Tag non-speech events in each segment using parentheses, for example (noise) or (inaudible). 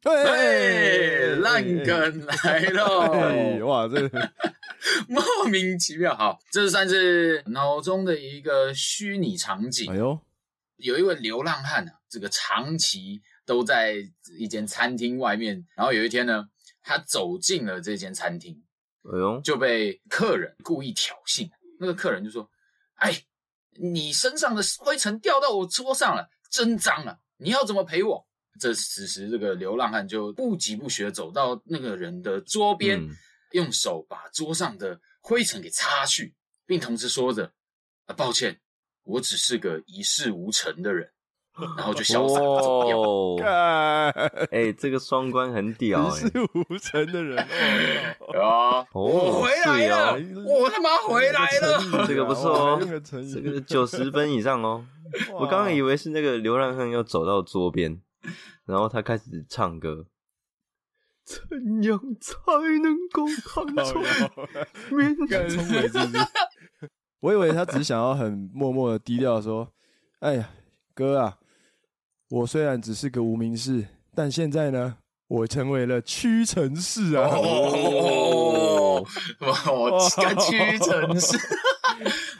对，烂梗来了！哇，这莫名其妙。好，这算是脑中的一个虚拟场景。哎呦，有一位流浪汉啊，这个长期都在一间餐厅外面，然后有一天呢，他走进了这间餐厅，哎呦，就被客人故意挑衅。那个客人就说：“哎，你身上的灰尘掉到我桌上了，真脏啊！你要怎么赔我？”这此时，这个流浪汉就不疾不徐走到那个人的桌边，嗯、用手把桌上的灰尘给擦去，并同时说着：“啊，抱歉，我只是个一事无成的人。”然后就潇洒走掉。(laughs) 哎、哦欸，这个双关很屌，一事无成的人 (laughs) 啊！我回来了，哦、我他妈回来了！这个不错哦，这个九十分以上哦。我刚刚以为是那个流浪汉要走到桌边。然后他开始唱歌，怎样才能够看出面感是是？(laughs) 我以为他只想要很默默的低调的说：“哎呀，哥啊，我虽然只是个无名氏，但现在呢，我成为了屈臣氏啊！哦，我这个屈臣氏，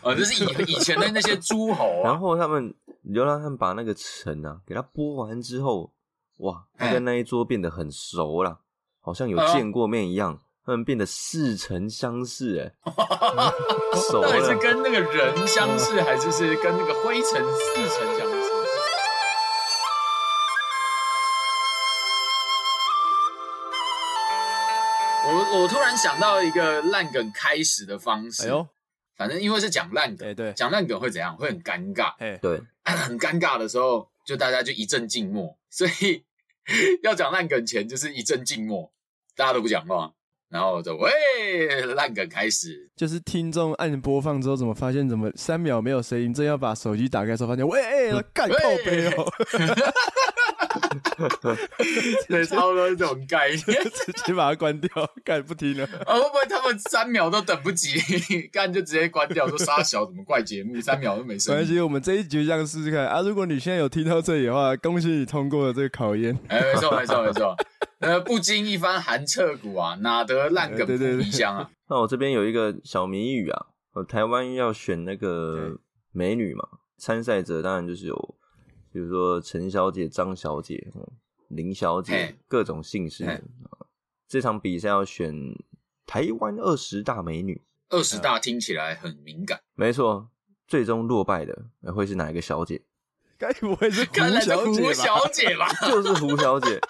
哦，这是以 (laughs) 以前的那些诸侯啊。然后他们。流浪汉把那个尘啊给他拨完之后，哇，他跟那一桌变得很熟了，好像有见过面一样，他们变得似曾相识，哎，(laughs) 熟了。到底是跟那个人相似，还是是跟那个灰尘似曾相识？我我突然想到一个烂梗开始的方式，哎呦，反正因为是讲烂梗，对，讲烂梗会怎样？会很尴尬，哎，对。(laughs) 很尴尬的时候，就大家就一阵静默。所以 (laughs) 要讲烂梗前，就是一阵静默，大家都不讲话，然后就喂，烂梗开始。就是听众按播放之后，怎么发现怎么三秒没有声音？正要把手机打开的时候，发现喂，(laughs) 干靠杯哦。(laughs) 对，差不多这种概念，直接把它关掉，(laughs) 干不听了。啊，会不会他们三秒都等不及，(laughs) 干就直接关掉？说杀小怎么怪节目？三秒都没声。没关系，我们这一集就这样试试看啊！如果你现在有听到这里的话，恭喜你通过了这个考验。哎，没错，没错，没错。呃，不经一番寒彻骨啊，哪得烂梗扑鼻香啊？那我这边有一个小谜语啊，呃，台湾要选那个美女嘛，参赛者当然就是有。比如说陈小姐、张小姐、林小姐，各种姓氏。这场比赛要选台湾二十大美女。二十大听起来很敏感。没错，最终落败的会是哪一个小姐？(laughs) 该不会是胡小姐吧？(laughs) 就是胡小姐。(laughs)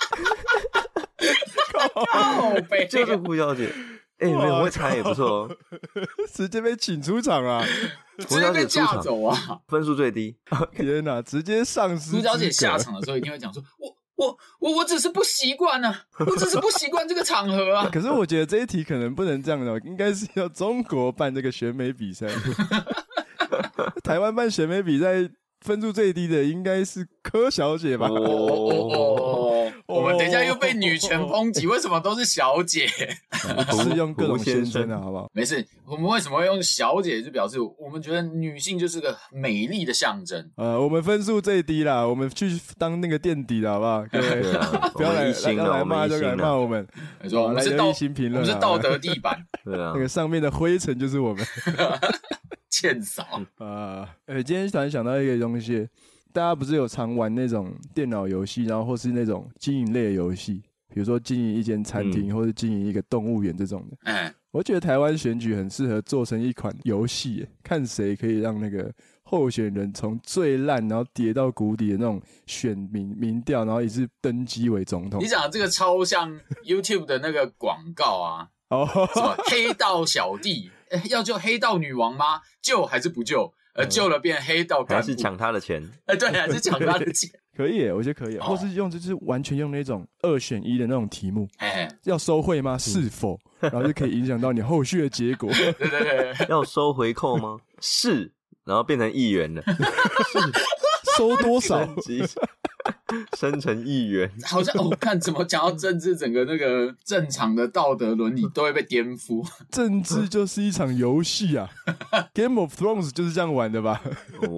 就是胡小姐。哎，没有我猜也不错哦。(laughs) 直接被请出场啊！直接被架走啊，分数最低。(laughs) 天哪，直接丧失。胡小姐下场的时候一定会讲说：“我我我我只是不习惯啊，我只是不习惯这个场合啊。(laughs) ”可是我觉得这一题可能不能这样的，应该是要中国办这个选美比赛，台湾办选美比赛。分数最低的应该是柯小姐吧？哦哦 (laughs) 哦！我们等一下又被女权抨击，为什么都是小姐？不 (laughs) 是用各种先生的好不好？没事，我们为什么会用小姐？就表示我们觉得女性就是个美丽的象征。呃，我们分数最低啦，我们去当那个垫底的，好不好？(laughs) 各位，不要来要来骂就来骂我们。没错，我们是道德评论，我们是道德地板。对啊，那个上面的灰尘就是我们。(laughs) 欠扫 (laughs) 啊！哎、欸，今天突然想到一个东西，大家不是有常玩那种电脑游戏，然后或是那种经营类的游戏，比如说经营一间餐厅，嗯、或者经营一个动物园这种的。嗯，我觉得台湾选举很适合做成一款游戏，看谁可以让那个候选人从最烂然后跌到谷底的那种选民民调，然后一直登基为总统。你讲这个超像 YouTube 的那个广告啊？(laughs) 哦，什么黑道小弟？要救黑道女王吗？救还是不救？呃，救了变黑道干部，还是抢他的钱？呃，对，还是抢他的钱？(laughs) 可以，我觉得可以，或是用就是完全用那种二选一的那种题目，要收贿吗？是否？然后就可以影响到你后续的结果。(laughs) 对对对，要收回扣吗？是，然后变成议员了。(laughs) 收多少？生成议员，(laughs) 好像我、哦、看怎么讲到政治，整个那个正常的道德伦理都会被颠覆。(laughs) 政治就是一场游戏啊，(laughs) Game of Thrones 就是这样玩的吧？哇！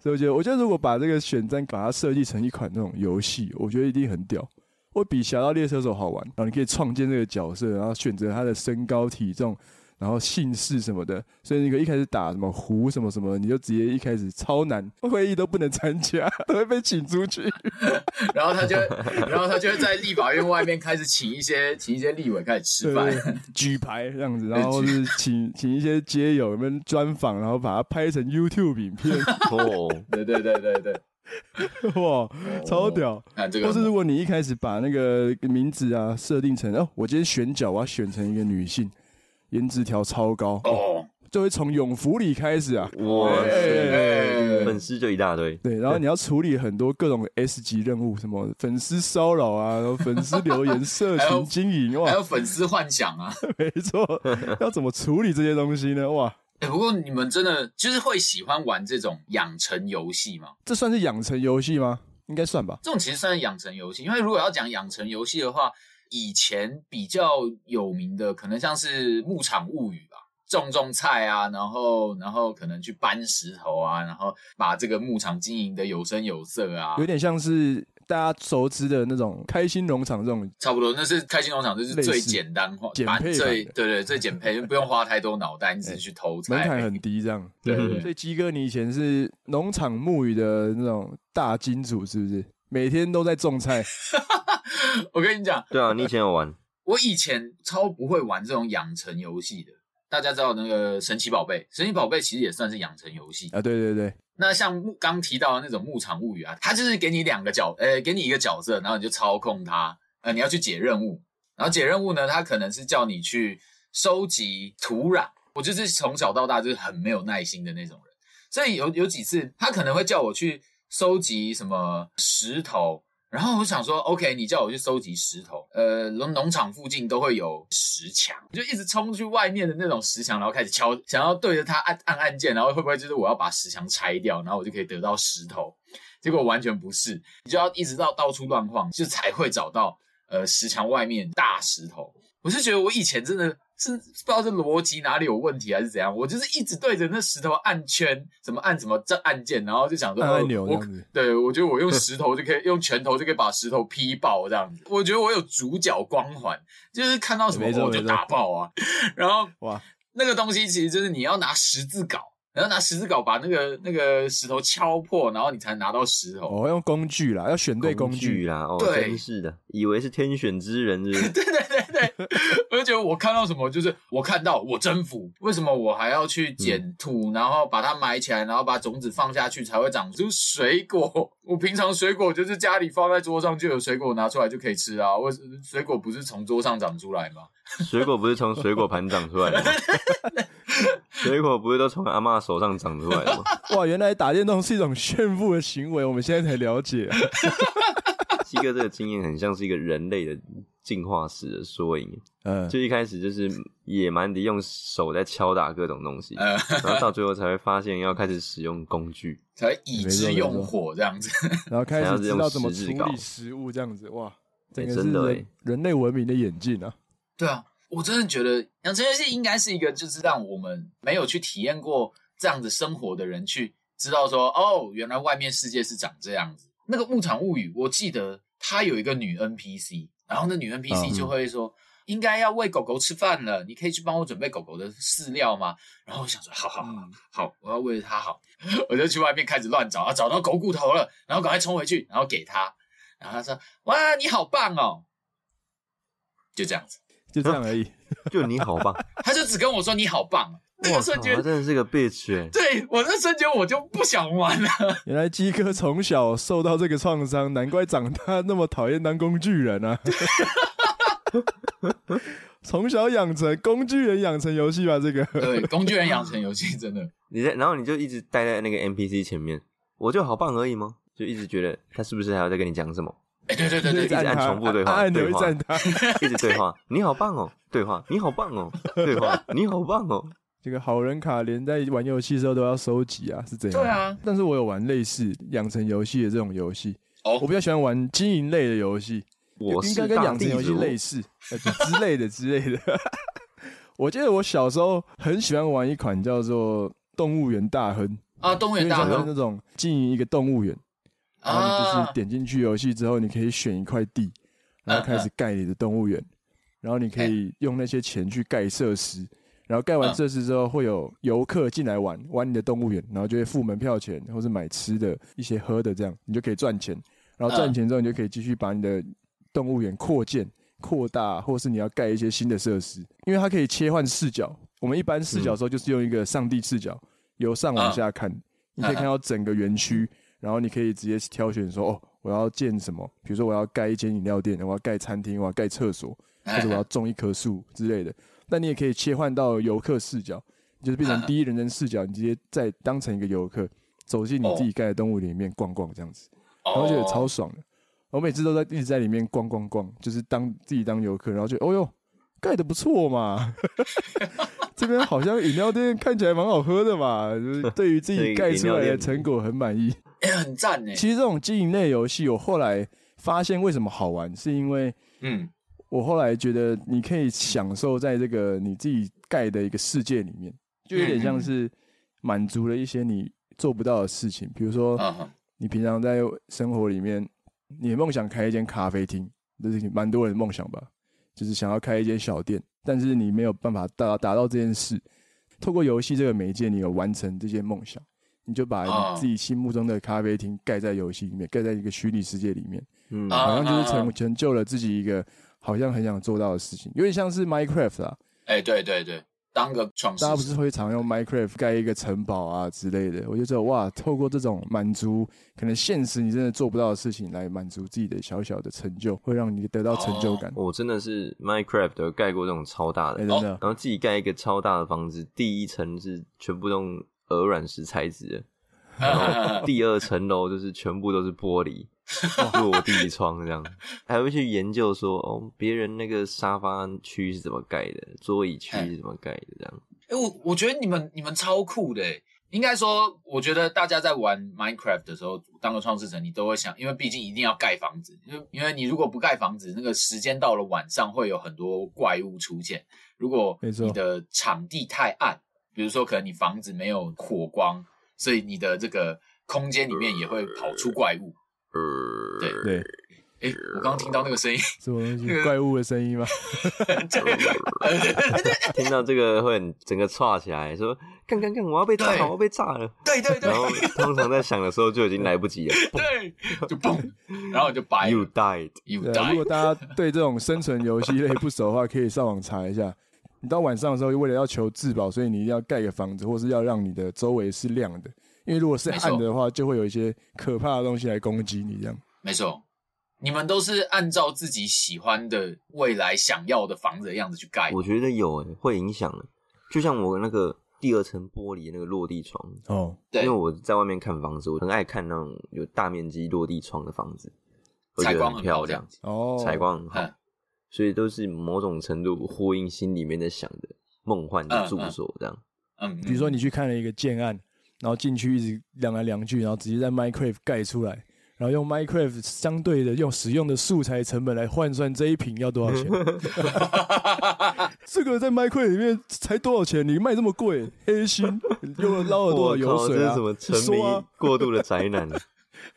所以我觉得，我觉得如果把这个选战把它设计成一款那种游戏，我觉得一定很屌。会比《侠盗猎车手》好玩。然后你可以创建这个角色，然后选择他的身高体重。然后姓氏什么的，所以那个一开始打什么胡什么什么，你就直接一开始超难 (laughs) 会议都不能参加，(laughs) 都会被请出去。(laughs) 然后他就，然后他就会在立法院外面开始请一些请一些立委开始吃饭，举牌这样子，然后是请请一些街友们专访，然后把它拍成 YouTube 影片。哦，对对对对对，哇，超屌！看这个，或是如果你一开始把那个名字啊设定成哦，我今天选角我要选成一个女性。颜值条超高哦，就会从永福里开始啊，哇塞，粉丝就一大堆。对，然后你要处理很多各种 S 级任务，什么粉丝骚扰啊，然后粉丝留言、社群经营，哇，还有粉丝幻想啊，(laughs) 没错，要怎么处理这些东西呢？哇，哎，不过你们真的就是会喜欢玩这种养成游戏吗？这算是养成游戏吗？应该算吧。这种其实算是养成游戏，因为如果要讲养成游戏的话。以前比较有名的，可能像是牧场物语吧，种种菜啊，然后然后可能去搬石头啊，然后把这个牧场经营的有声有色啊，有点像是大家熟知的那种开心农场这种，差不多，那是开心农场，就是最简单化、简配最对对最简配，就不用花太多脑袋，你只是去偷菜，门槛很低，这样。对，所以鸡哥，你以前是农场牧语的那种大金主，是不是？每天都在种菜。(laughs) 我跟你讲，对啊，你以前有玩？我以前超不会玩这种养成游戏的。大家知道那个神奇宝贝，神奇宝贝其实也算是养成游戏啊。对对对，那像刚提到的那种牧场物语啊，它就是给你两个角，呃，给你一个角色，然后你就操控它，呃，你要去解任务，然后解任务呢，它可能是叫你去收集土壤。我就是从小到大就是很没有耐心的那种人，所以有有几次他可能会叫我去收集什么石头。然后我想说，OK，你叫我去收集石头，呃，农农场附近都会有石墙，就一直冲去外面的那种石墙，然后开始敲，想要对着它按按按键，然后会不会就是我要把石墙拆掉，然后我就可以得到石头？结果完全不是，你就要一直到到处乱晃，就才会找到呃石墙外面大石头。我是觉得我以前真的。是不知道是逻辑哪里有问题还是怎样，我就是一直对着那石头按圈，怎么按怎么这按键，然后就想说，按钮我。对，我觉得我用石头就可以，用拳头就可以把石头劈爆这样子。我觉得我有主角光环，就是看到什么我就打爆啊。然后哇，那个东西其实就是你要拿十字镐。然后拿十字镐把那个那个石头敲破，然后你才能拿到石头。哦，用工具啦，要选对工具，工具啦。哦，对，真是的，以为是天选之人是不是？(laughs) 对对对对，我就觉得我看到什么，就是我看到我征服。为什么我还要去捡土，嗯、然后把它埋起来，然后把种子放下去才会长出水果？我平常水果就是家里放在桌上就有水果拿出来就可以吃啊。我水果不是从桌上长出来吗？(laughs) 水果不是从水果盘长出来的吗？(laughs) (laughs) 水果不是都从阿妈手上长出来的吗？(laughs) 哇，原来打电动是一种炫富的行为，我们现在才了解。(laughs) 鸡哥这个经验很像是一个人类的进化史的缩影。嗯，就一开始就是野蛮的用手在敲打各种东西，嗯、然后到最后才会发现要开始使用工具，才以之用火这样子，然后开始知道怎么处理食物这样子。哇，这个是人类文明的演进啊！对啊。我真的觉得养成游戏应该是一个，就是让我们没有去体验过这样子生活的人去知道说，哦，原来外面世界是长这样子。那个牧场物语，我记得它有一个女 NPC，然后那女 NPC 就会说，应该要喂狗狗吃饭了，你可以去帮我准备狗狗的饲料吗？然后我想说，好好好，好，我要为了它好，(laughs) 我就去外面开始乱找，啊，找到狗骨头了，然后赶快冲回去，然后给它，然后他说，哇，你好棒哦，就这样子。就这样而已，(laughs) 就你好棒，(laughs) 他就只跟我说你好棒，那个瞬间他真的是个 bitch 哎，对我那瞬间我就不想玩了。(laughs) 原来鸡哥从小受到这个创伤，难怪长大那么讨厌当工具人啊！从小养成工具人养成游戏吧，这个对工具人养成游戏真的，你在然后你就一直待在那个 NPC 前面，我就好棒而已吗？就一直觉得他是不是还要再跟你讲什么？哎，对对对对，一直按重复对话，按钮一赞他，(laughs) 一直对话。你好棒哦，对话。你好棒哦，对话。你好棒哦。(laughs) 这个好人卡连在玩游戏的时候都要收集啊，是这样。对啊，但是我有玩类似养成游戏的这种游戏。哦，我比较喜欢玩经营类的游戏，我应该跟养成游戏类似之类的之类的。(laughs) 我记得我小时候很喜欢玩一款叫做《动物园大亨》啊，《动物园大亨》那种经营一个动物园。然后你就是点进去游戏之后，你可以选一块地，然后开始盖你的动物园，然后你可以用那些钱去盖设施，然后盖完设施之后会有游客进来玩玩你的动物园，然后就会付门票钱或是买吃的一些喝的这样，你就可以赚钱，然后赚钱之后你就可以继续把你的动物园扩建。扩大，或是你要盖一些新的设施，因为它可以切换视角。我们一般视角的时候，就是用一个上帝视角，由上往下看，你可以看到整个园区，然后你可以直接挑选说，哦，我要建什么？比如说我要盖一间饮料店，我要盖餐厅，我要盖厕所，或者我要种一棵树之类的。那你也可以切换到游客视角，就是变成第一人称视角，你直接再当成一个游客，走进你自己盖的动物里面逛逛这样子，然后觉得超爽的。我每次都在一直在里面逛逛逛，就是当自己当游客，然后就哦哟，盖的不错嘛，(laughs) 这边好像饮料店看起来蛮好喝的嘛，就是对于自己盖出来的成果很满意，哎、欸，很赞哎。其实这种经营类游戏，我后来发现为什么好玩，是因为嗯，我后来觉得你可以享受在这个你自己盖的一个世界里面，就有点像是满足了一些你做不到的事情，比如说你平常在生活里面。你的梦想开一间咖啡厅，这是蛮多人的梦想吧？就是想要开一间小店，但是你没有办法达达到这件事。透过游戏这个媒介，你有完成这些梦想，你就把你自己心目中的咖啡厅盖在游戏里面，盖在一个虚拟世界里面，嗯，好像就是成成就了自己一个好像很想做到的事情，有点像是 Minecraft 啊。哎，对对对。当个创，大家不是会常用 Minecraft 盖一个城堡啊之类的？我就觉得哇，透过这种满足可能现实你真的做不到的事情，来满足自己的小小的成就，会让你得到成就感。我、哦、真的是 Minecraft 盖过这种超大的，欸、真的。然后自己盖一个超大的房子，第一层是全部用鹅卵石材质，(laughs) 然后第二层楼就是全部都是玻璃。(laughs) 落地窗这样，还会去研究说哦，别人那个沙发区是怎么盖的，桌椅区是怎么盖的这样。哎、欸，我我觉得你们你们超酷的，应该说，我觉得大家在玩 Minecraft 的时候，当个创世者，你都会想，因为毕竟一定要盖房子，因为因为你如果不盖房子，那个时间到了晚上会有很多怪物出现。如果你的场地太暗，比如说可能你房子没有火光，所以你的这个空间里面也会跑出怪物。呃，对对，哎、欸，我刚刚听到那个声音，什么东西？怪物的声音吗？(laughs) 听到这个会很整个剉起来，说看看看，我要被炸，我要被炸了。对对对，然后通常在响的时候就已经来不及了，(laughs) 对，就嘣，然后就白。You died, you died。(laughs) 如果大家对这种生存游戏类不熟的话，可以上网查一下。你到晚上的时候，为了要求自保，所以你一定要盖个房子，或是要让你的周围是亮的。因为如果是暗的话，就会有一些可怕的东西来攻击你，这样。没错，你们都是按照自己喜欢的未来想要的房子的样子去盖。我觉得有诶，会影响的。就像我那个第二层玻璃那个落地窗哦，对，因为我在外面看房子，我很爱看那种有大面积落地窗的房子，采光很漂亮哦，采光很好，所以都是某种程度呼应心里面在想的梦幻的住所这样。嗯，比如说你去看了一个建案。然后进去一直量来量去，然后直接在 Minecraft 盖出来，然后用 Minecraft 相对的用使用的素材成本来换算这一瓶要多少钱？(laughs) 这个在 Minecraft 里面才多少钱？你卖这么贵？黑心用了捞了多少油水啊？这是什么沉迷过度的宅男？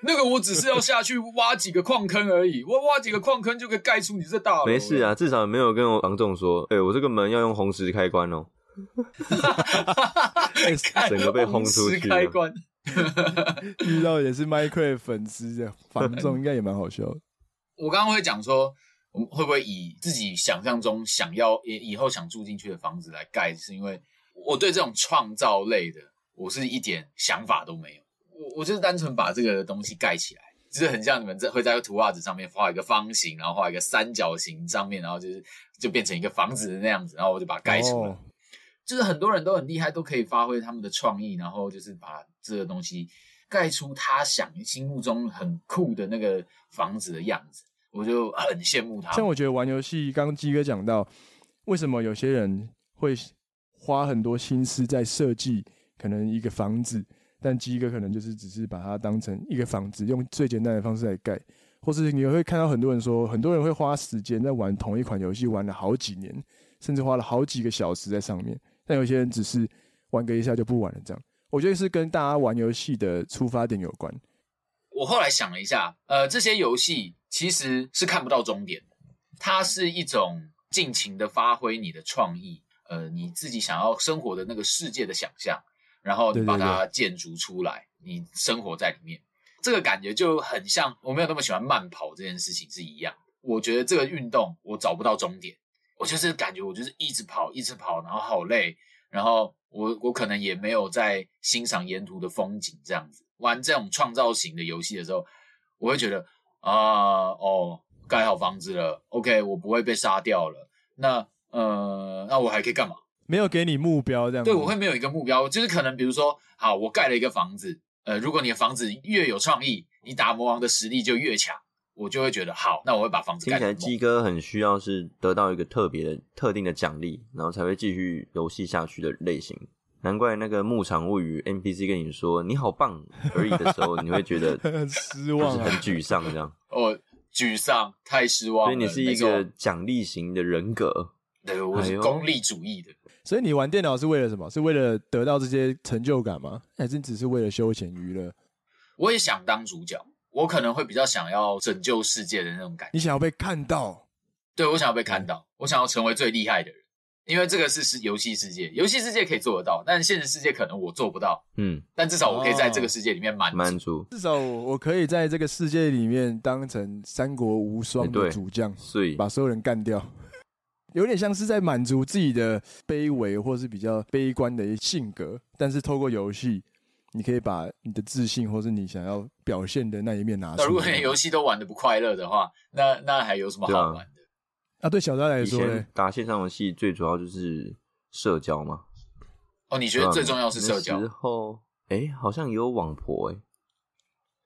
那个我只是要下去挖几个矿坑而已，我挖几个矿坑就可以盖出你这大楼。没事啊，至少没有跟我房仲说，哎、欸，我这个门要用红石开关哦。(laughs) 整个被轰出去开关，(laughs) 遇到也是 Minecraft 粉丝的房仲，应该也蛮好笑的。(laughs) 我刚刚会讲说，我们会不会以自己想象中想要以以后想住进去的房子来盖？是因为我对这种创造类的，我是一点想法都没有。我我就是单纯把这个东西盖起来，就是很像你们在会在图画纸上面画一个方形，然后画一个三角形上面，然后就是就变成一个房子的那样子，然后我就把它盖出来。Oh. 就是很多人都很厉害，都可以发挥他们的创意，然后就是把这个东西盖出他想心目中很酷的那个房子的样子，我就很羡慕他。像我觉得玩游戏，刚刚鸡哥讲到，为什么有些人会花很多心思在设计可能一个房子，但鸡哥可能就是只是把它当成一个房子，用最简单的方式来盖，或是你会看到很多人说，很多人会花时间在玩同一款游戏，玩了好几年，甚至花了好几个小时在上面。但有些人只是玩个一下就不玩了，这样我觉得是跟大家玩游戏的出发点有关。我后来想了一下，呃，这些游戏其实是看不到终点，它是一种尽情的发挥你的创意，呃，你自己想要生活的那个世界的想象，然后你把它建筑出来，对对对，你生活在里面，这个感觉就很像我没有那么喜欢慢跑这件事情是一样。我觉得这个运动我找不到终点，我就是感觉我就是一直跑，一直跑，然后好累，然后我我可能也没有在欣赏沿途的风景这样子。玩这种创造型的游戏的时候，我会觉得啊，哦，盖好房子了，OK，我不会被杀掉了。那呃，那我还可以干嘛？没有给你目标这样。对，我会没有一个目标，就是可能比如说，好，我盖了一个房子，呃，如果你的房子越有创意，你打魔王的实力就越强，我就会觉得好，那我会把房子盖。听起来鸡哥很需要是得到一个特别的、特定的奖励，然后才会继续游戏下去的类型。难怪那个牧场物语 NPC 跟你说你好棒而已的时候，你会觉得 (laughs) 很失望、很沮丧这样。哦，沮丧，太失望了。所以你是一个奖励型的人格，对，我是功利主义的。所以你玩电脑是为了什么？是为了得到这些成就感吗？还是只是为了休闲娱乐？我也想当主角，我可能会比较想要拯救世界的那种感觉。你想要被看到？对，我想要被看到，我想要成为最厉害的人。因为这个是是游戏世界，游戏世界可以做得到，但现实世界可能我做不到。嗯，但至少我可以在这个世界里面满足。满足。至少我可以在这个世界里面当成三国无双的主将，所以把所有人干掉。有点像是在满足自己的卑微或是比较悲观的一性格，但是透过游戏，你可以把你的自信或是你想要表现的那一面拿出来。那如果连游戏都玩的不快乐的话，那那还有什么好玩的？啊，对小张来说，以前打线上游戏最主要就是社交嘛。哦，你觉得最重要是社交？之后，哎，好像也有网婆，哎，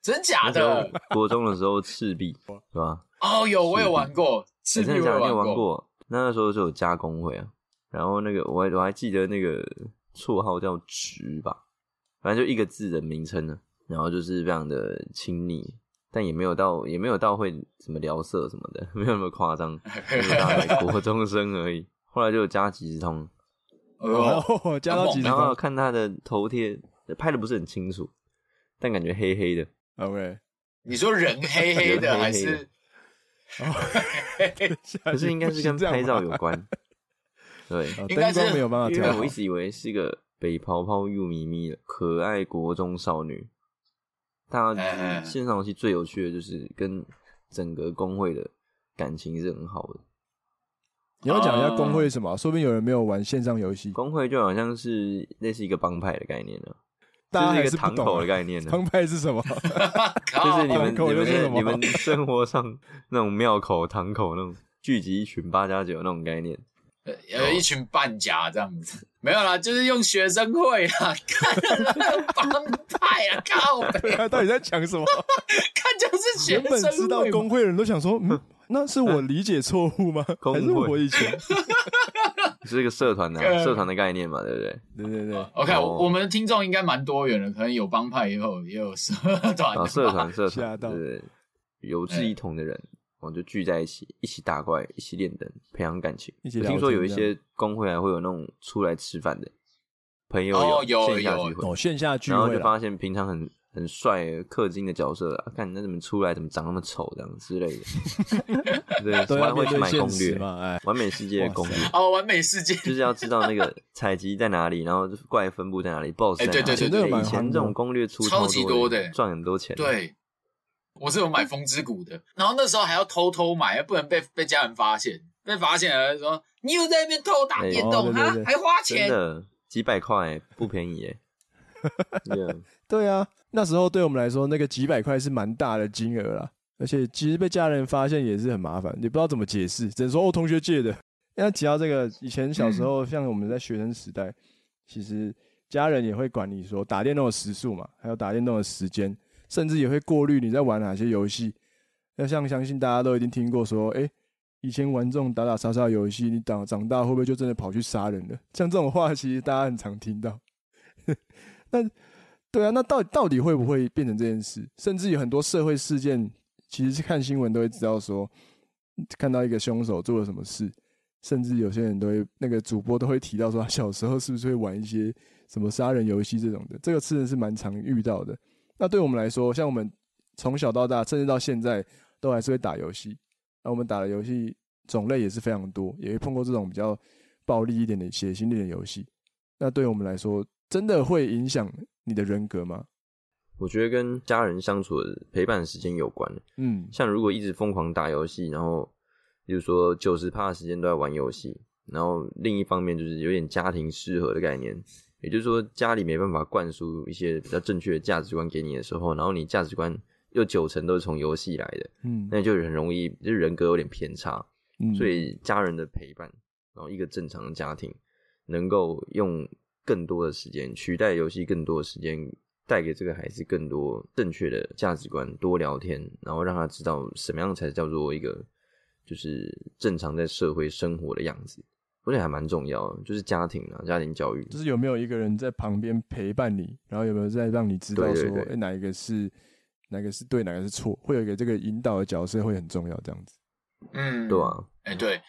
真假的？国中的时候赤壁，(laughs) 是吧？哦，有，我有玩过，赤壁我有玩过。那个时候就有加工会啊，然后那个我还我还记得那个绰号叫“直”吧，反正就一个字的名称呢，然后就是非常的亲昵。但也没有到，也没有到会什么聊色什么的，没有那么夸张，(laughs) 就是大概国中生而已。后来就有加即时通，哦，加到即时通，然后看他的头贴，拍的不是很清楚，但感觉黑黑的。OK，你说人黑黑的还是？(laughs) 可是应该是跟拍照有关。对，灯光没有办法调。因为我一直以为是一个北泡泡又咪咪的可爱国中少女。他线上游戏最有趣的就是跟整个工会的感情是很好的。你要讲一下工会是什么？说不定有人没有玩线上游戏。工会就好像是类似一个帮派的概念呢，大家是一个堂口的概念呢。(laughs) 帮派是什么？(laughs) 就是你们、你们、你们生活上那种庙口、堂口那种聚集一群八加九那种概念。有一群半甲这样子，没有啦，就是用学生会啦，看帮派啊，靠北，(laughs) 他到底在讲什么？看就是学生会。原本知道工会的人都想说，嗯，那是我理解错误吗？还是我以前 (laughs) 是一个社团 (laughs) 的社团的概念嘛，对不对？对对对。OK，我们的听众应该蛮多元的，可能有帮派，也有也有社团，社团 (laughs) 社团，对，有志一同的人。我们就聚在一起，一起打怪，一起练灯，培养感情。我听说有一些工会还会有那种出来吃饭的朋友，有线下聚会，哦，线下聚会，然后就发现平常很很帅、氪金的角色啊，看你那怎么出来，怎么长那么丑，这样之类的。对，都要会去买攻略嘛，哎，完美世界的攻略哦，完美世界就是要知道那个采集在哪里，然后怪分布在哪里，BOSS 在哪里。对对对，以前这种攻略出超级多的，赚很多钱。对。我是有买风之谷的，然后那时候还要偷偷买，不能被被家人发现。被发现了说你又在那边偷打电动啊，还花钱，真的几百块不便宜耶。(laughs) 对啊，那时候对我们来说，那个几百块是蛮大的金额啦。而且其实被家人发现也是很麻烦，也不知道怎么解释，只能说哦同学借的。那提到这个，以前小时候像我们在学生时代，其实家人也会管你说打电动的时速嘛，还有打电动的时间。甚至也会过滤你在玩哪些游戏。那像相信大家都已经听过说，哎，以前玩这种打打杀杀游戏，你长长大会不会就真的跑去杀人了？像这种话，其实大家很常听到。(laughs) 那对啊，那到底到底会不会变成这件事？甚至有很多社会事件，其实是看新闻都会知道说，看到一个凶手做了什么事。甚至有些人都会那个主播都会提到说，小时候是不是会玩一些什么杀人游戏这种的？这个真的是蛮常遇到的。那对我们来说，像我们从小到大，甚至到现在，都还是会打游戏。那我们打的游戏，种类也是非常多，也会碰过这种比较暴力一点的血腥一点的游戏。那对我们来说，真的会影响你的人格吗？我觉得跟家人相处的陪伴时间有关。嗯，像如果一直疯狂打游戏，然后比如说九十趴的时间都在玩游戏，然后另一方面就是有点家庭失和的概念，也就是说家里没办法灌输一些比较正确的价值观给你的时候，然后你价值观又九成都是从游戏来的，嗯，那就很容易就是人格有点偏差。嗯，所以家人的陪伴，然后一个正常的家庭能够用更多的时间取代游戏，更多的时间。带给这个孩子更多正确的价值观，多聊天，然后让他知道什么样才叫做一个就是正常在社会生活的样子，我觉得还蛮重要的，就是家庭啊，家庭教育，就是有没有一个人在旁边陪伴你，然后有没有在让你知道说，哎、欸，哪一个是哪个是对，哪个是错，会有一个这个引导的角色会很重要，这样子。嗯，对啊，哎、欸，对，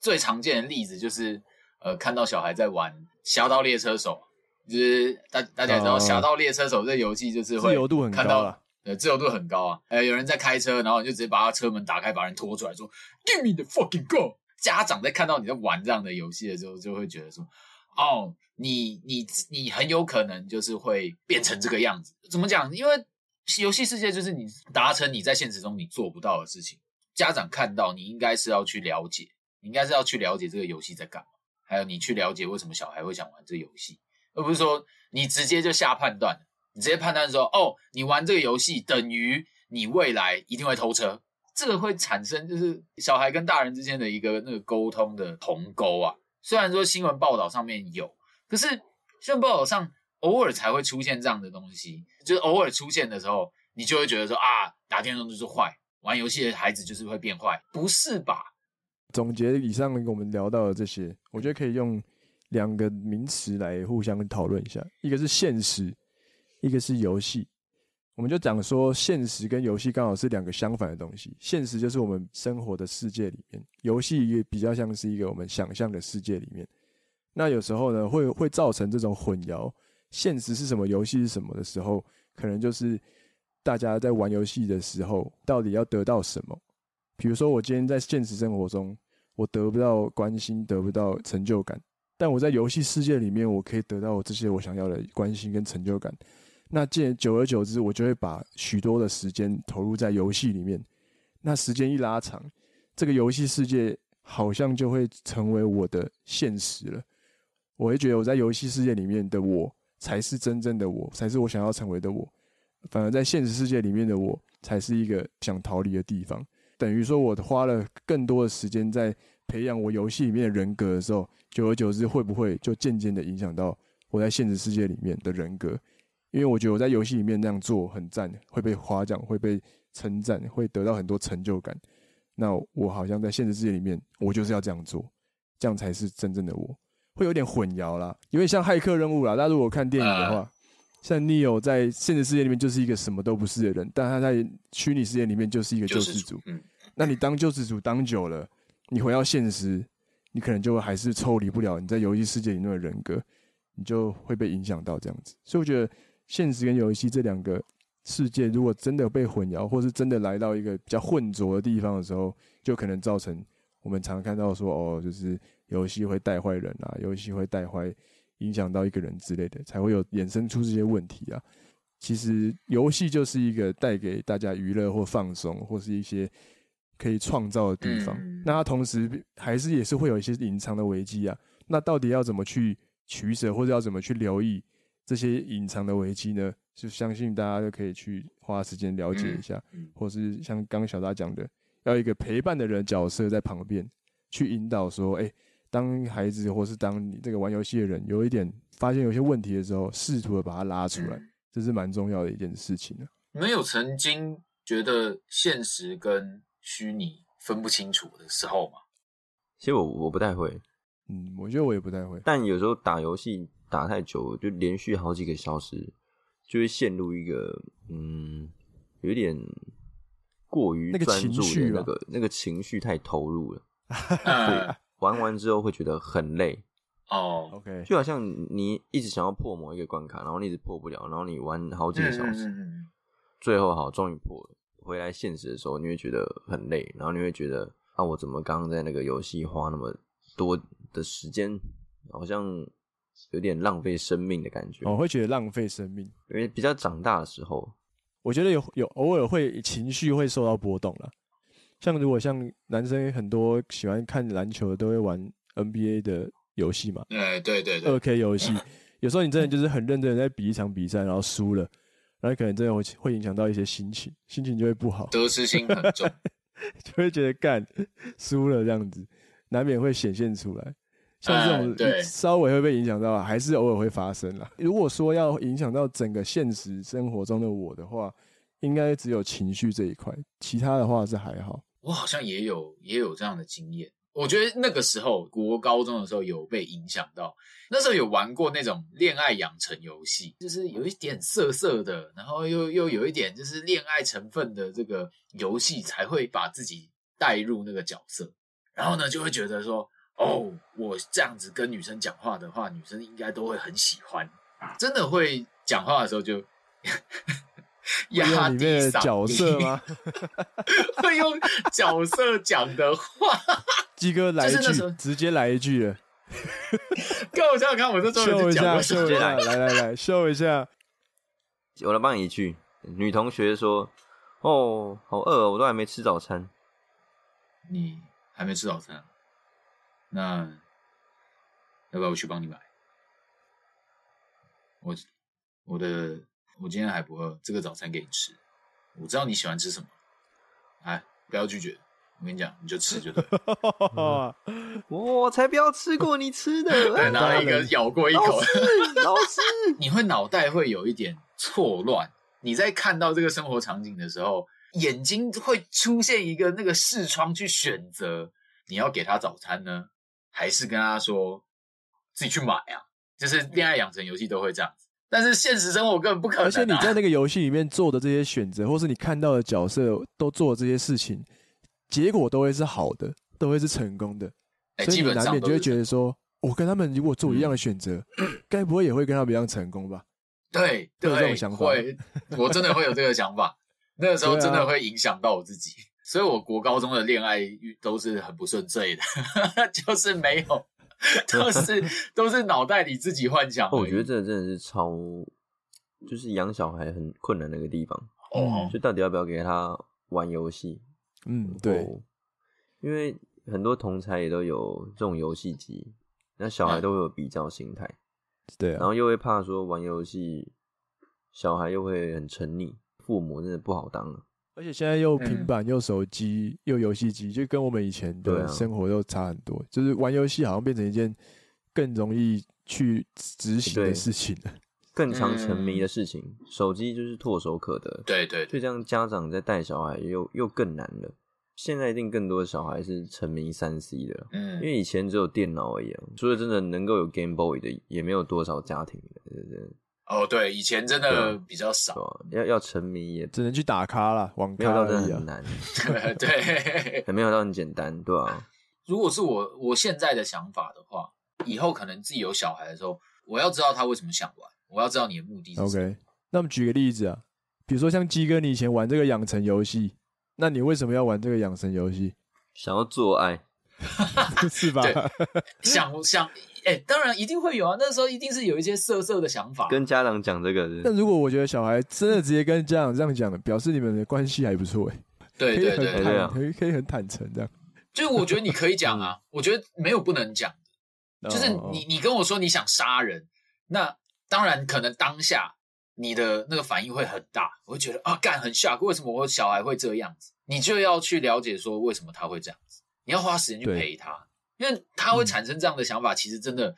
最常见的例子就是呃，看到小孩在玩《侠盗猎车手》。就是大大家知道《侠盗猎车手》这个游戏就是会，自由度很高了，对，自由度很高啊。呃，有人在开车，然后你就直接把他车门打开，把人拖出来，说 “Give me the fucking gun”。家长在看到你在玩这样的游戏的时候，就会觉得说：“哦，你你你很有可能就是会变成这个样子。”怎么讲？因为游戏世界就是你达成你在现实中你做不到的事情。家长看到你应该是要去了解，你应该是要去了解这个游戏在干嘛，还有你去了解为什么小孩会想玩这游戏。而不是说你直接就下判断，你直接判断说，哦，你玩这个游戏等于你未来一定会偷车，这个会产生就是小孩跟大人之间的一个那个沟通的鸿沟啊。虽然说新闻报道上面有，可是新闻报道上偶尔才会出现这样的东西，就是偶尔出现的时候，你就会觉得说啊，打电动就是坏，玩游戏的孩子就是会变坏，不是吧？总结以上跟我们聊到的这些，我觉得可以用。两个名词来互相讨论一下，一个是现实，一个是游戏。我们就讲说，现实跟游戏刚好是两个相反的东西。现实就是我们生活的世界里面，游戏也比较像是一个我们想象的世界里面。那有时候呢，会会造成这种混淆。现实是什么？游戏是什么的时候，可能就是大家在玩游戏的时候，到底要得到什么？比如说，我今天在现实生活中，我得不到关心，得不到成就感。但我在游戏世界里面，我可以得到我这些我想要的关心跟成就感。那既然久而久之，我就会把许多的时间投入在游戏里面。那时间一拉长，这个游戏世界好像就会成为我的现实了。我会觉得我在游戏世界里面的我才是真正的我，才是我想要成为的我。反而在现实世界里面的我，才是一个想逃离的地方。等于说，我花了更多的时间在培养我游戏里面的人格的时候。久而久之，会不会就渐渐的影响到我在现实世界里面的人格？因为我觉得我在游戏里面那样做很赞，会被夸奖，会被称赞，会得到很多成就感。那我好像在现实世界里面，我就是要这样做，这样才是真正的我。会有点混淆啦，因为像骇客任务啦，大家如果看电影的话，像 Neo 在现实世界里面就是一个什么都不是的人，但他在虚拟世界里面就是一个救世主。嗯，那你当救世主当久了，你回到现实。你可能就还是抽离不了你在游戏世界里面的人格，你就会被影响到这样子。所以我觉得现实跟游戏这两个世界，如果真的被混淆，或是真的来到一个比较混浊的地方的时候，就可能造成我们常看到说哦，就是游戏会带坏人啊，游戏会带坏影响到一个人之类的，才会有衍生出这些问题啊。其实游戏就是一个带给大家娱乐或放松，或是一些。可以创造的地方，嗯，那它同时还是也是会有一些隐藏的危机啊。那到底要怎么去取舍，或者要怎么去留意这些隐藏的危机呢？就相信大家都可以去花时间了解一下，嗯，或是像刚刚小达讲的，要一个陪伴的人角色在旁边去引导，说，哎，欸，当孩子或是当你这个玩游戏的人有一点发现有些问题的时候，试图的把它拉出来，这是蛮重要的一件事情啊。没有曾经觉得现实跟虚拟分不清楚的时候吗，其实我我不太会，嗯，我觉得我也不太会。但有时候打游戏打太久，就连续好几个小时，就会陷入一个嗯，有点过于专注的那个、那个、那个情绪太投入了。对，(laughs) (laughs) 玩完之后会觉得很累哦。OK，就好像你一直想要破某一个关卡，然后你一直破不了，然后你玩好几个小时，嗯嗯、最后好终于破了。回来现实的时候，你会觉得很累，然后你会觉得啊，我怎么刚刚在那个游戏花那么多的时间，好像有点浪费生命的感觉。我会觉得浪费生命，因为比较长大的时候，我觉得有有偶尔会情绪会受到波动了。像如果像男生很多喜欢看篮球的，都会玩 NBA 的游戏嘛。对对对对，二 K 游戏，(laughs) 有时候你真的就是很认真的在比一场比赛，然后输了，然后可能真的会会影响到一些心情，心情就会不好，得失心很重，(laughs) 就会觉得干输了这样子，难免会显现出来。像这种对稍微会被影响到，还是偶尔会发生啦。如果说要影响到整个现实生活中的我的话，应该只有情绪这一块，其他的话是还好。我好像也有也有这样的经验。我觉得那个时候国高中的时候有被影响到，那时候有玩过那种恋爱养成游戏，就是有一点色色的，然后又又有一点就是恋爱成分的这个游戏，才会把自己带入那个角色，然后呢就会觉得说，哦，我这样子跟女生讲话的话，女生应该都会很喜欢，真的会讲话的时候就。(laughs) 压低嗓角色吗？(laughs) 会用角色讲的话，鸡哥来一句，直接来一句了。看我想想看，我这秀一下，秀一下，来来来，秀一下。我来帮你一句。女同学说：“哦，好饿哦，我都还没吃早餐。”你还没吃早餐？那要不要我去帮你买？我我的。我今天还不饿，这个早餐给你吃。我知道你喜欢吃什么，哎，不要拒绝。我跟你讲，你就吃就对了。(laughs) 我才不要吃过你吃的，(laughs) 对，拿了一个咬过一口。老师，老师，(laughs) 你会脑袋会有一点错乱。你在看到这个生活场景的时候，眼睛会出现一个那个视窗去选择，你要给他早餐呢，还是跟他说自己去买啊？就是恋爱养成游戏都会这样子。但是现实生活根本不可能啊。而且你在那个游戏里面做的这些选择，或是你看到的角色都做的这些事情，结果都会是好的，都会是成功的。所以你难免就会觉得说，我跟他们如果做一样的选择，该不会也会跟他们一样成功吧？对，对，有这种想法。会，我真的会有这个想法。那个时候真的会影响到我自己，所以我国高中的恋爱都是很不顺遂的，(laughs) 就是没有。(laughs) 都是 (laughs) 都是脑袋里自己幻想。我觉得这真的是超，就是养小孩很困难的一个地方。哦，就到底要不要给他玩游戏？嗯，对，因为很多同才也都有这种游戏机，那小孩都会有比较心态。对啊，然后又会怕说玩游戏，小孩又会很沉溺，父母真的不好当。而且现在又平板又手机又游戏机，就跟我们以前的生活又差很多。就是玩游戏好像变成一件更容易去执行的事情了，(laughs) 更常沉迷的事情。手机就是唾手可得。对对，就这样家长在带小孩又又更难了。现在一定更多的小孩是沉迷三 C 的，嗯，因为以前只有电脑而已，除了真的能够有 Game Boy 的，也没有多少家庭的，对对。哦，对，以前真的比较少，啊、要要沉迷也只能去打卡啦，网咖真的很难，(laughs) 对，还 (laughs) 没有到很简单，对啊。如果是我我现在的想法的话，以后可能自己有小孩的时候，我要知道他为什么想玩，我要知道你的目的是什么。OK，那我们举个例子啊，比如说像鸡哥，你以前玩这个养成游戏，那你为什么要玩这个养成游戏？想要做爱，(laughs) 是吧？想想。哎、欸，当然一定会有啊！那时候一定是有一些色色的想法，跟家长讲这个。但如果我觉得小孩真的直接跟家长这样讲，表示你们的关系还不错，哎，对对对，可以可以很坦诚这样。(laughs) 就我觉得你可以讲啊，我觉得没有不能讲的。(laughs) 就是你你跟我说你想杀人，那当然可能当下你的那个反应会很大，我会觉得啊，干很 shock，为什么我小孩会这样子？你就要去了解说为什么他会这样子，你要花时间去陪他。因为他会产生这样的想法，其实真的，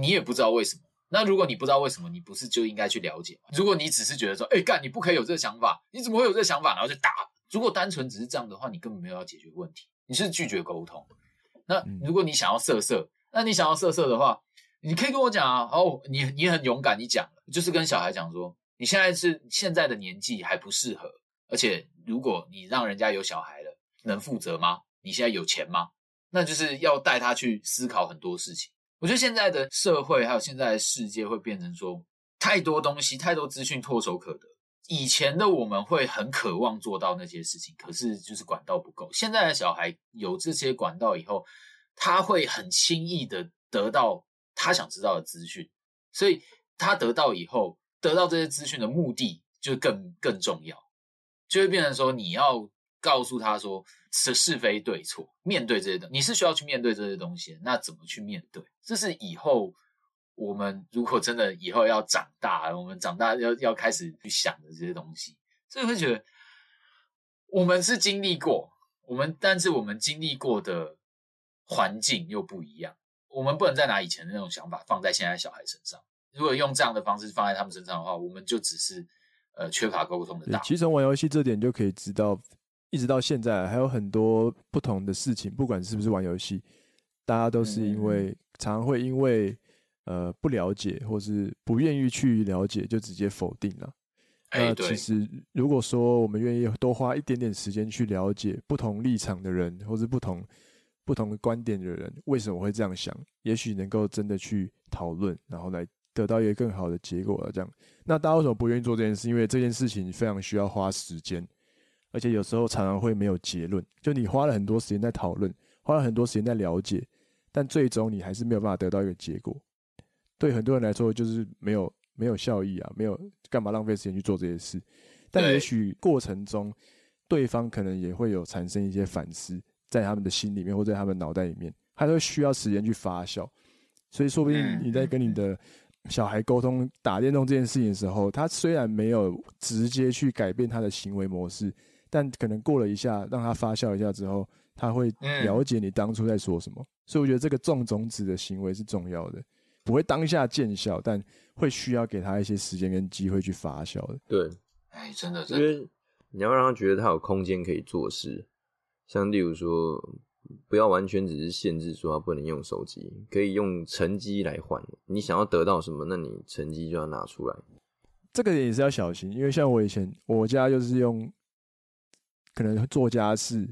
你也不知道为什么。那如果你不知道为什么，你不是就应该去了解吗？如果你只是觉得说，哎，干，你不可以有这个想法，你怎么会有这个想法？然后就打。如果单纯只是这样的话，你根本没有要解决问题，你是拒绝沟通。那如果你想要色色，那你想要色色的话，你可以跟我讲啊。哦，你你很勇敢，你讲了，就是跟小孩讲说，你现在是现在的年纪还不适合，而且如果你让人家有小孩了，能负责吗？你现在有钱吗？那就是要带他去思考很多事情。我觉得现在的社会还有现在的世界会变成说，太多东西、太多资讯唾手可得，以前的我们会很渴望做到那些事情，可是就是管道不够。现在的小孩有这些管道以后，他会很轻易的得到他想知道的资讯，所以他得到以后，得到这些资讯的目的就更更重要，就会变成说你要告诉他说是是非对错，面对这些东西，你是需要去面对这些东西，那怎么去面对？这是以后。我们如果真的以后要长大，我们长大要要开始去想的这些东西，所以会觉得我们是经历过，我们但是我们经历过的环境又不一样，我们不能再拿以前的那种想法放在现在小孩身上。如果用这样的方式放在他们身上的话，我们就只是呃缺乏沟通的大。其实玩游戏这点就可以知道，一直到现在还有很多不同的事情，不管是不是玩游戏，大家都是因为、嗯、常常会因为。呃，不了解或是不愿意去了解，就直接否定了。欸、那其实，如果说我们愿意多花一点点时间去了解不同立场的人，或是不同不同的观点的人，为什么会这样想？也许能够真的去讨论，然后来得到一个更好的结果了。这样，那大家为什么不愿意做这件事？因为这件事情非常需要花时间，而且有时候常常会没有结论。就你花了很多时间在讨论，花了很多时间在了解，但最终你还是没有办法得到一个结果。对很多人来说，就是没有没有效益啊，没有干嘛浪费时间去做这些事。但也许过程中，对方可能也会有产生一些反思，在他们的心里面或在他们脑袋里面，他都需要时间去发酵。所以说不定你在跟你的小孩沟通打电动这件事情的时候，他虽然没有直接去改变他的行为模式，但可能过了一下，让他发酵一下之后，他会了解你当初在说什么。所以我觉得这个种种子的行为是重要的。不会当下见效，但会需要给他一些时间跟机会去发酵的。对，哎，真的，因为你要让他觉得他有空间可以做事，像例如说，不要完全只是限制说他不能用手机，可以用成绩来换。你想要得到什么，那你成绩就要拿出来。这个也是要小心，因为像我以前，我家就是用可能做家事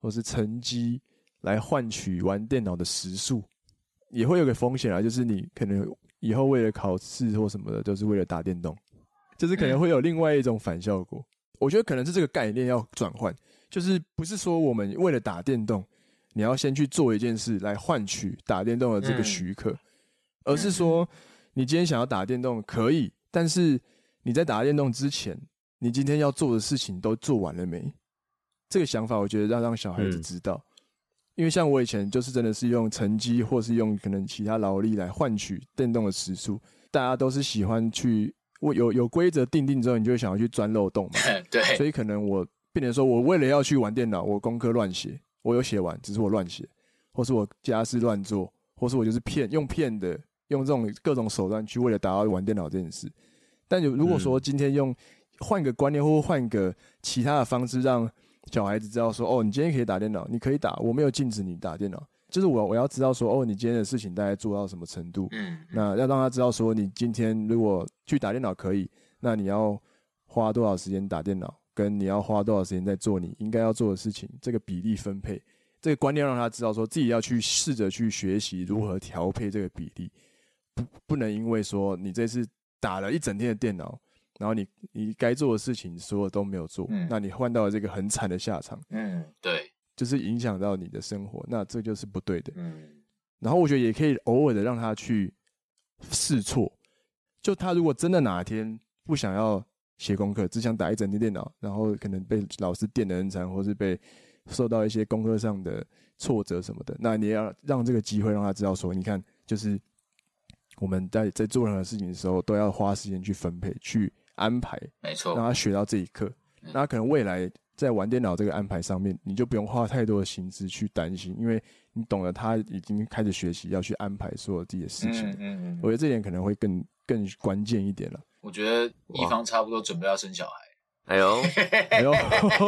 或是成绩来换取玩电脑的时数。也会有个风险啊，就是你可能以后为了考试或什么的，都是为了打电动，就是可能会有另外一种反效果。我觉得可能是这个概念要转换，就是不是说我们为了打电动，你要先去做一件事来换取打电动的这个许可，而是说你今天想要打电动可以，但是你在打电动之前，你今天要做的事情都做完了没？这个想法，我觉得要让小孩子知道。因为像我以前就是真的是用成绩，或是用可能其他劳力来换取电动的时速，大家都是喜欢去有有规则定定之后，你就会想要去钻漏洞嘛。(laughs) 对。所以可能我变成说，我为了要去玩电脑，我功课乱写，我有写完，只是我乱写，或是我家事乱做，或是我就是骗用骗的，用这种各种手段去为了达到玩电脑这件事。但有如果说今天用换个观念，或换个其他的方式让。小孩子知道说哦，你今天可以打电脑，你可以打，我没有禁止你打电脑，就是我我要知道说哦，你今天的事情大概做到什么程度，嗯，那要让他知道说你今天如果去打电脑可以，那你要花多少时间打电脑，跟你要花多少时间在做你应该要做的事情，这个比例分配，这个观念让他知道说自己要去试着去学习如何调配这个比例，不不能因为说你这次打了一整天的电脑。然后你你该做的事情所有都没有做，嗯、那你换到了这个很惨的下场，嗯，对，就是影响到你的生活，那这就是不对的，嗯。然后我觉得也可以偶尔的让他去试错，就他如果真的哪天不想要写功课，只想打一整天电脑，然后可能被老师电得很惨，或是被受到一些功课上的挫折什么的，那你也要让这个机会让他知道说，你看，就是我们在在做任何事情的时候，都要花时间去分配去。安排，没错，让他学到这一课，那他可能未来在玩电脑这个安排上面，你就不用花太多的心思去担心，因为你懂得，他已经开始学习要去安排所有自己的事情。嗯嗯嗯，我觉得这点可能会更更关键一点了。我觉得一方差不多准备要生小孩，哎呦，哎呦，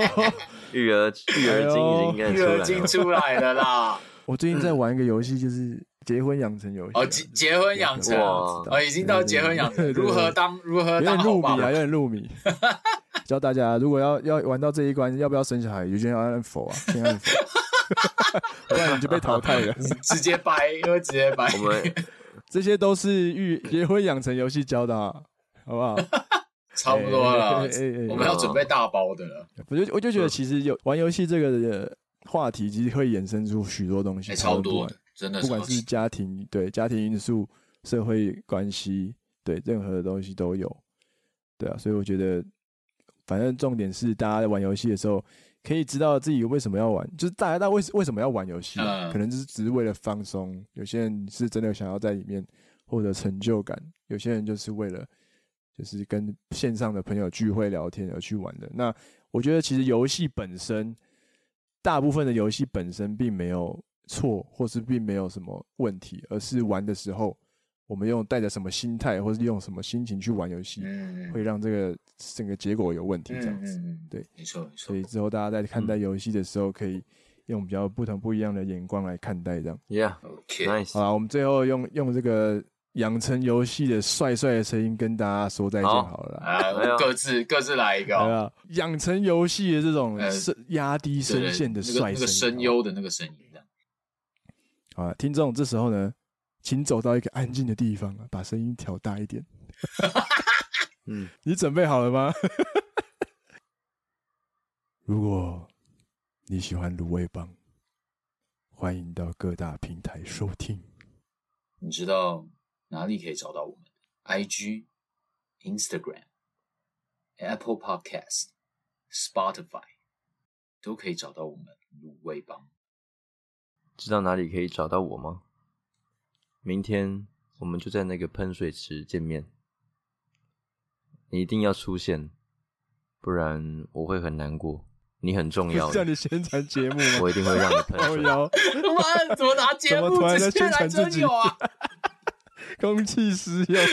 (laughs) 育儿育儿经已经育儿经出来了啦。(laughs) 我最近在玩一个游戏，就是。结婚养成游戏哦，结结婚养成哦，已经到结婚养成，如何当如何当入迷啊，有点入迷。(laughs) 教大家，如果要要玩到这一关，要不要生小孩？有些人要按否啊，(laughs) 先按否，不然你就被淘汰了。(laughs) 直接掰，因为直接掰。我们这些都是育结婚养成游戏教的，好不好？差不多了，我们要准备大包的了。我就我就觉得，其实有玩游戏这个的话题，其实会衍生出许多东西，超多的，真的，不管是家庭对家庭因素、社会关系，对任何的东西都有。对啊，所以我觉得，反正重点是大家在玩游戏的时候，可以知道自己为什么要玩，就是大家大家为为什么要玩游戏，可能就是只是为了放松。有些人是真的想要在里面获得成就感，有些人就是为了就是跟线上的朋友聚会聊天而去玩的。那我觉得其实游戏本身，大部分的游戏本身并没有错，或是并没有什么问题，而是玩的时候。我们用带着什么心态，或是用什么心情去玩游戏，嗯、会让这个整个结果有问题。这样子，嗯、对，没错，没错。所以之后大家在看待游戏的时候，可以用比较不同、不一样的眼光来看待。这样，Yeah，OK，nice。好，我们最后用用这个养成游戏的帅帅的声音跟大家说再见好了。啊，各自各自来一个。对啊，养成游戏的这种声压低声线的帅声，那个声优的那个声音。好了，听众，这时候呢？请走到一个安静的地方，把声音调大一点。(laughs) 嗯，你准备好了吗？(laughs) 如果你喜欢卤味帮，欢迎到各大平台收听。你知道哪里可以找到我们？IG、Instagram、Apple Podcast、Spotify 都可以找到我们卤味帮。知道哪里可以找到我吗？明天我们就在那个喷水池见面，你一定要出现，不然我会很难过。你很重要，(laughs) 叫你宣传节目，我一定会让你喷水。(laughs) 妈，怎么拿节目直接来真有啊？(laughs) 公器私用。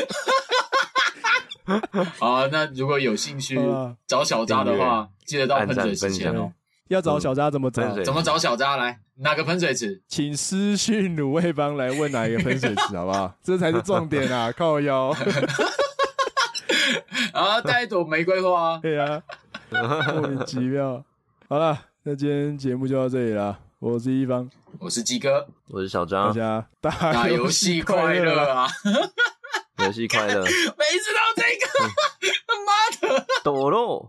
好，那如果有兴趣找小扎的话，记得到喷水池前哦。要找小扎怎么找？怎么找小扎来？哪个喷水池？请私讯卤味帮来问哪一个喷水池，好不好？(laughs) 这才是重点啊！(laughs) 靠腰。(laughs) 啊，带一朵玫瑰花。对啊，莫名其妙。好了，那今天节目就到这里了。我是一方，我是鸡哥，我是小张。大家打游戏快乐啊！游戏快乐。每次都这个，他妈的，抖啰。